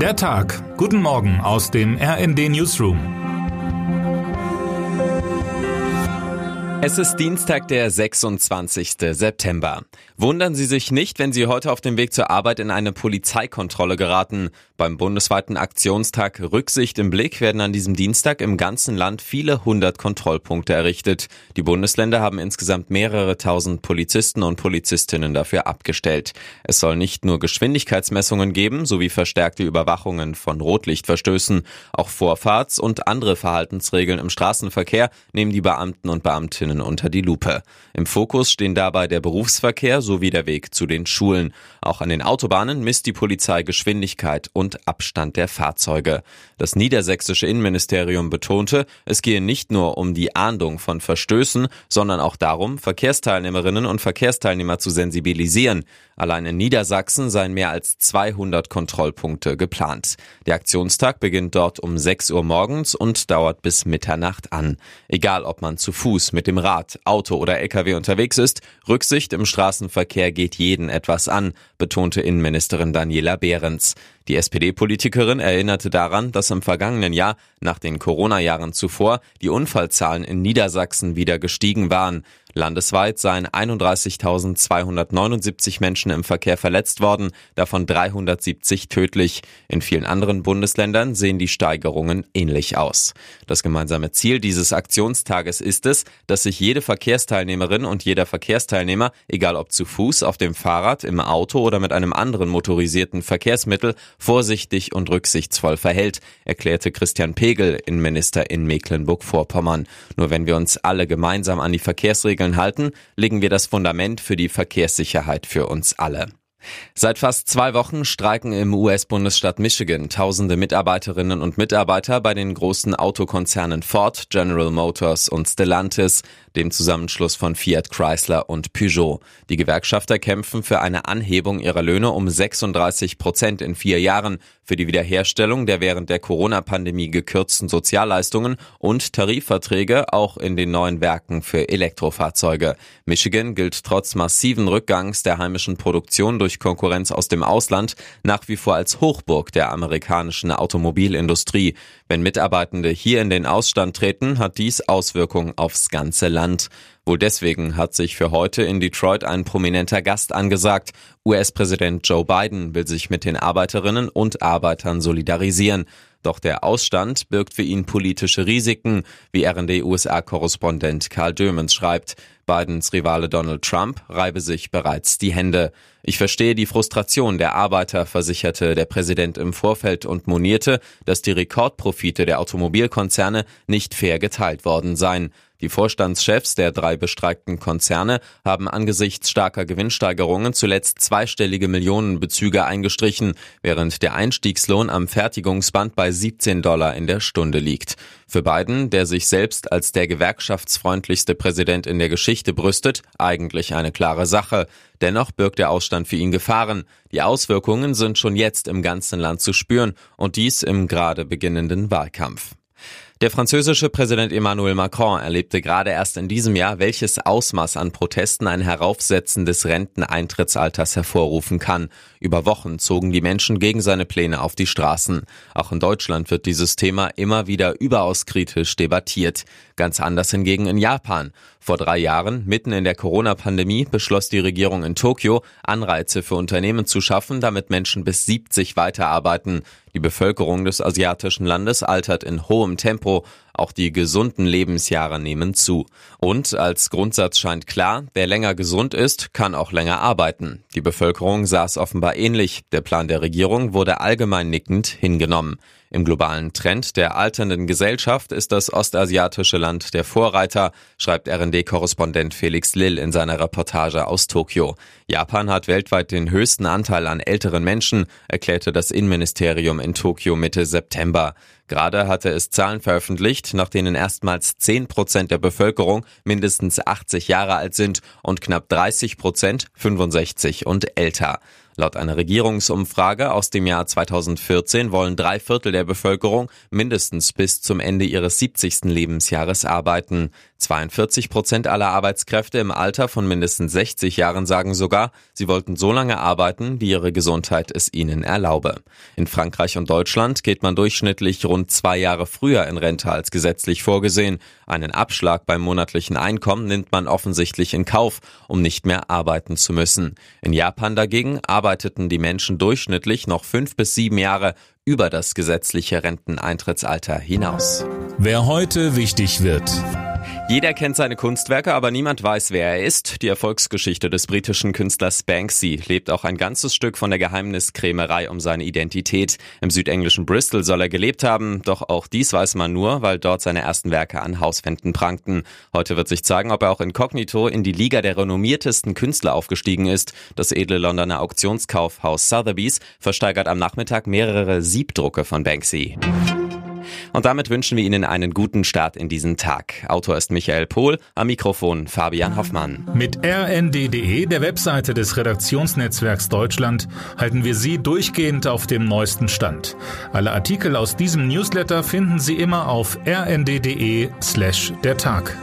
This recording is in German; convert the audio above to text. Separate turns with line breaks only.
Der Tag. Guten Morgen aus dem RND Newsroom.
Es ist Dienstag, der 26. September. Wundern Sie sich nicht, wenn Sie heute auf dem Weg zur Arbeit in eine Polizeikontrolle geraten. Beim bundesweiten Aktionstag Rücksicht im Blick werden an diesem Dienstag im ganzen Land viele hundert Kontrollpunkte errichtet. Die Bundesländer haben insgesamt mehrere tausend Polizisten und Polizistinnen dafür abgestellt. Es soll nicht nur Geschwindigkeitsmessungen geben, sowie verstärkte Überwachungen von Rotlichtverstößen. Auch Vorfahrts- und andere Verhaltensregeln im Straßenverkehr nehmen die Beamten und Beamtinnen unter die Lupe. Im Fokus stehen dabei der Berufsverkehr sowie der Weg zu den Schulen. Auch an den Autobahnen misst die Polizei Geschwindigkeit und und Abstand der Fahrzeuge. Das niedersächsische Innenministerium betonte, es gehe nicht nur um die Ahndung von Verstößen, sondern auch darum, Verkehrsteilnehmerinnen und Verkehrsteilnehmer zu sensibilisieren. Allein in Niedersachsen seien mehr als 200 Kontrollpunkte geplant. Der Aktionstag beginnt dort um 6 Uhr morgens und dauert bis Mitternacht an. Egal, ob man zu Fuß, mit dem Rad, Auto oder LKW unterwegs ist, Rücksicht im Straßenverkehr geht jeden etwas an, betonte Innenministerin Daniela Behrens. Die SPD-Politikerin erinnerte daran, dass im vergangenen Jahr, nach den Corona-Jahren zuvor, die Unfallzahlen in Niedersachsen wieder gestiegen waren. Landesweit seien 31.279 Menschen im Verkehr verletzt worden, davon 370 tödlich. In vielen anderen Bundesländern sehen die Steigerungen ähnlich aus. Das gemeinsame Ziel dieses Aktionstages ist es, dass sich jede Verkehrsteilnehmerin und jeder Verkehrsteilnehmer, egal ob zu Fuß, auf dem Fahrrad, im Auto oder mit einem anderen motorisierten Verkehrsmittel, vorsichtig und rücksichtsvoll verhält, erklärte Christian Pegel, Innenminister in Mecklenburg-Vorpommern. Nur wenn wir uns alle gemeinsam an die Verkehrsregeln Regeln halten, legen wir das Fundament für die Verkehrssicherheit für uns alle. Seit fast zwei Wochen streiken im US-Bundesstaat Michigan tausende Mitarbeiterinnen und Mitarbeiter bei den großen Autokonzernen Ford, General Motors und Stellantis, dem Zusammenschluss von Fiat Chrysler und Peugeot. Die Gewerkschafter kämpfen für eine Anhebung ihrer Löhne um 36 Prozent in vier Jahren, für die Wiederherstellung der während der Corona-Pandemie gekürzten Sozialleistungen und Tarifverträge auch in den neuen Werken für Elektrofahrzeuge. Michigan gilt trotz massiven Rückgangs der heimischen Produktion durch Konkurrenz aus dem Ausland nach wie vor als Hochburg der amerikanischen Automobilindustrie. Wenn Mitarbeitende hier in den Ausstand treten, hat dies Auswirkungen aufs ganze Land. Land. Wohl deswegen hat sich für heute in Detroit ein prominenter Gast angesagt. US-Präsident Joe Biden will sich mit den Arbeiterinnen und Arbeitern solidarisieren. Doch der Ausstand birgt für ihn politische Risiken, wie RND-USA-Korrespondent Karl Dömens schreibt. Bidens Rivale Donald Trump reibe sich bereits die Hände. Ich verstehe die Frustration der Arbeiter, versicherte der Präsident im Vorfeld und monierte, dass die Rekordprofite der Automobilkonzerne nicht fair geteilt worden seien. Die Vorstandschefs der drei bestreikten Konzerne haben angesichts starker Gewinnsteigerungen zuletzt zweistellige Millionenbezüge eingestrichen, während der Einstiegslohn am Fertigungsband bei 17 Dollar in der Stunde liegt. Für Biden, der sich selbst als der gewerkschaftsfreundlichste Präsident in der Geschichte brüstet, eigentlich eine klare Sache. Dennoch birgt der Ausstand für ihn Gefahren. Die Auswirkungen sind schon jetzt im ganzen Land zu spüren und dies im gerade beginnenden Wahlkampf. Der französische Präsident Emmanuel Macron erlebte gerade erst in diesem Jahr, welches Ausmaß an Protesten ein Heraufsetzen des Renteneintrittsalters hervorrufen kann. Über Wochen zogen die Menschen gegen seine Pläne auf die Straßen. Auch in Deutschland wird dieses Thema immer wieder überaus kritisch debattiert. Ganz anders hingegen in Japan. Vor drei Jahren, mitten in der Corona-Pandemie, beschloss die Regierung in Tokio, Anreize für Unternehmen zu schaffen, damit Menschen bis 70 weiterarbeiten. Die Bevölkerung des asiatischen Landes altert in hohem Tempo. 뭐 Auch die gesunden Lebensjahre nehmen zu. Und als Grundsatz scheint klar, wer länger gesund ist, kann auch länger arbeiten. Die Bevölkerung es offenbar ähnlich. Der Plan der Regierung wurde allgemein nickend hingenommen. Im globalen Trend der alternden Gesellschaft ist das ostasiatische Land der Vorreiter, schreibt RD-Korrespondent Felix Lill in seiner Reportage aus Tokio. Japan hat weltweit den höchsten Anteil an älteren Menschen, erklärte das Innenministerium in Tokio Mitte September. Gerade hatte es Zahlen veröffentlicht, nach denen erstmals 10 Prozent der Bevölkerung mindestens 80 Jahre alt sind und knapp 30 Prozent 65 und älter. Laut einer Regierungsumfrage aus dem Jahr 2014 wollen drei Viertel der Bevölkerung mindestens bis zum Ende ihres 70. Lebensjahres arbeiten. 42 Prozent aller Arbeitskräfte im Alter von mindestens 60 Jahren sagen sogar, sie wollten so lange arbeiten, wie ihre Gesundheit es ihnen erlaube. In Frankreich und Deutschland geht man durchschnittlich rund zwei Jahre früher in Rente als gesetzlich vorgesehen. Einen Abschlag beim monatlichen Einkommen nimmt man offensichtlich in Kauf, um nicht mehr arbeiten zu müssen. In Japan dagegen arbeiteten die Menschen durchschnittlich noch fünf bis sieben Jahre über das gesetzliche Renteneintrittsalter hinaus.
Wer heute wichtig wird.
Jeder kennt seine Kunstwerke, aber niemand weiß, wer er ist. Die Erfolgsgeschichte des britischen Künstlers Banksy lebt auch ein ganzes Stück von der Geheimniskrämerei um seine Identität. Im südenglischen Bristol soll er gelebt haben, doch auch dies weiß man nur, weil dort seine ersten Werke an Hauswänden prangten. Heute wird sich zeigen, ob er auch inkognito in die Liga der renommiertesten Künstler aufgestiegen ist. Das edle Londoner Auktionskaufhaus Sotheby's versteigert am Nachmittag mehrere Siebdrucke von Banksy. Und damit wünschen wir Ihnen einen guten Start in diesen Tag. Autor ist Michael Pohl, am Mikrofon Fabian Hoffmann.
Mit rnd.de, der Webseite des Redaktionsnetzwerks Deutschland, halten wir Sie durchgehend auf dem neuesten Stand. Alle Artikel aus diesem Newsletter finden Sie immer auf rnd.de slash der Tag.